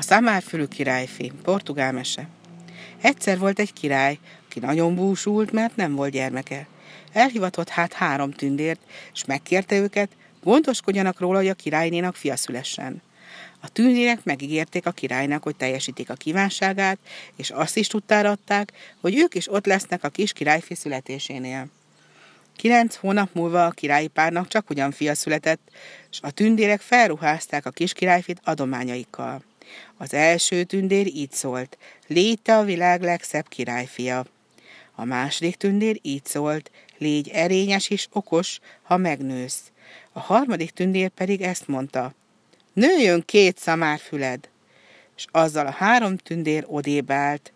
A szamárfülű királyfi, portugál mese. Egyszer volt egy király, aki nagyon búsult, mert nem volt gyermeke. Elhivatott hát három tündért, és megkérte őket, gondoskodjanak róla, hogy a királynénak fia szülessen. A tündérek megígérték a királynak, hogy teljesítik a kívánságát, és azt is tudtára adták, hogy ők is ott lesznek a kis királyfi születésénél. Kilenc hónap múlva a királyi párnak csak ugyan fia született, és a tündérek felruházták a kis királyfit adományaikkal. Az első tündér így szólt, légy te a világ legszebb királyfia. A második tündér így szólt, légy erényes és okos, ha megnősz. A harmadik tündér pedig ezt mondta, nőjön két szamárfüled. És azzal a három tündér odébb állt,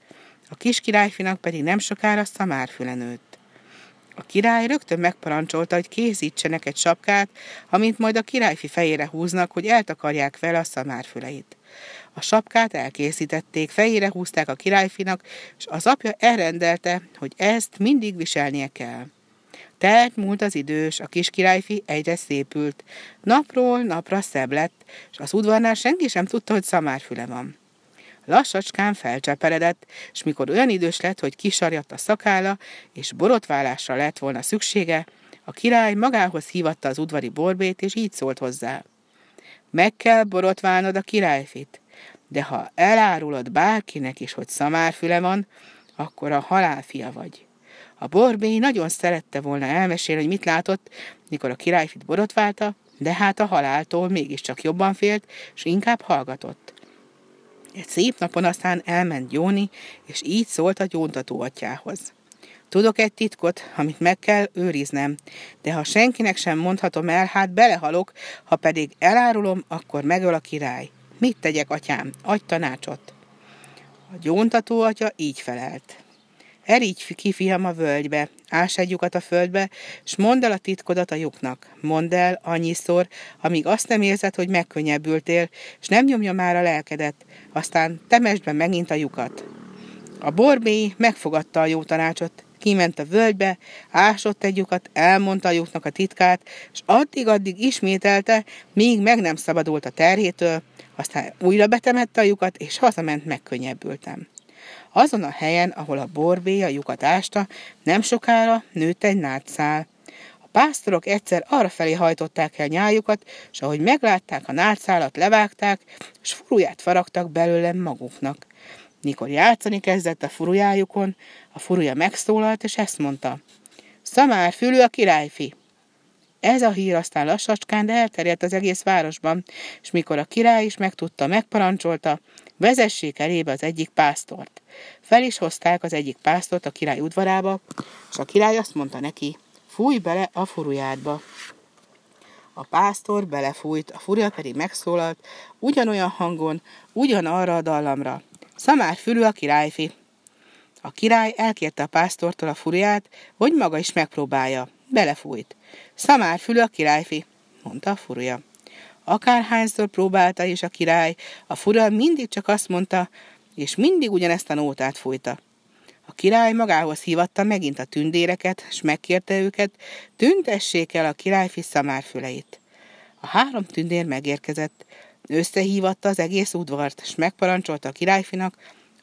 a kis királyfinak pedig nem sokára szamárfüle nőtt. A király rögtön megparancsolta, hogy készítsenek egy sapkát, amint majd a királyfi fejére húznak, hogy eltakarják vele a szamárfüleit. A sapkát elkészítették, fejére húzták a királyfinak, és az apja elrendelte, hogy ezt mindig viselnie kell. Telt múlt az idős, a kis királyfi egyre szépült. Napról napra szebb lett, és az udvarnál senki sem tudta, hogy szamárfüle van. Lassacskán felcseperedett, és mikor olyan idős lett, hogy kisarjadt a szakála, és borotválásra lett volna szüksége, a király magához hívatta az udvari borbét, és így szólt hozzá. Meg kell borotválnod a királyfit, de ha elárulod bárkinek is, hogy szamárfüle van, akkor a halálfia vagy. A borbé nagyon szerette volna elmesélni, hogy mit látott, mikor a királyfit borotválta, de hát a haláltól mégiscsak jobban félt, és inkább hallgatott. Egy szép napon aztán elment Jóni, és így szólt a gyóntató atyához. Tudok egy titkot, amit meg kell őriznem, de ha senkinek sem mondhatom el, hát belehalok, ha pedig elárulom, akkor megöl a király. Mit tegyek, atyám? Adj tanácsot. A gyóntató atya így felelt. Erígy ki, fiam, a völgybe, ás egy lyukat a földbe, s mondd el a titkodat a lyuknak. Mondd el annyiszor, amíg azt nem érzed, hogy megkönnyebbültél, és nem nyomja már a lelkedet, aztán temesd be megint a lyukat. A borbély megfogadta a jó tanácsot, kiment a völgybe, ásott egy lyukat, elmondta a lyuknak a titkát, és addig-addig ismételte, míg meg nem szabadult a terhétől, aztán újra betemette a lyukat, és hazament megkönnyebbültem. Azon a helyen, ahol a borbé a lyukat ásta, nem sokára nőtt egy nátszál. A pásztorok egyszer arra felé hajtották el nyájukat, és ahogy meglátták a nátszálat, levágták, és furuját faragtak belőle maguknak. Mikor játszani kezdett a furujájukon, a furuja megszólalt, és ezt mondta. Szamár fülű a királyfi! Ez a hír aztán lassacskán, de elterjedt az egész városban, és mikor a király is megtudta, megparancsolta, vezessék elébe az egyik pásztort. Fel is hozták az egyik pásztort a király udvarába, és a király azt mondta neki, fúj bele a furujádba. A pásztor belefújt, a furja pedig megszólalt, ugyanolyan hangon, ugyanarra a dallamra. Szamár fülű a királyfi. A király elkérte a pásztortól a furját, hogy maga is megpróbálja. Belefújt. Szamár fülű a királyfi, mondta a furja. Akárhányszor próbálta is a király, a fura mindig csak azt mondta, és mindig ugyanezt a nótát fújta. A király magához hívatta megint a tündéreket, és megkérte őket, tüntessék el a királyfi szamárfüleit. A három tündér megérkezett, összehívatta az egész udvart, és megparancsolta a királyfinak,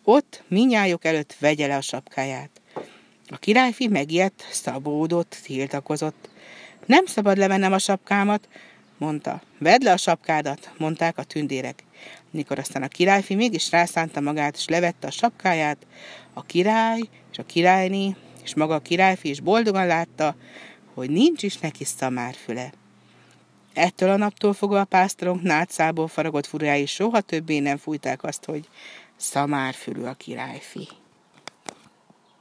ott minnyájuk előtt vegye le a sapkáját. A királyfi megijedt, szabódott, tiltakozott. Nem szabad levennem a sapkámat, mondta. Vedd le a sapkádat, mondták a tündérek. Mikor aztán a királyfi mégis rászánta magát, és levette a sapkáját, a király és a királyné, és maga a királyfi is boldogan látta, hogy nincs is neki szamárfüle. Ettől a naptól fogva a pásztorok nátszából faragott furái soha többé nem fújták azt, hogy szamárfülű a királyfi.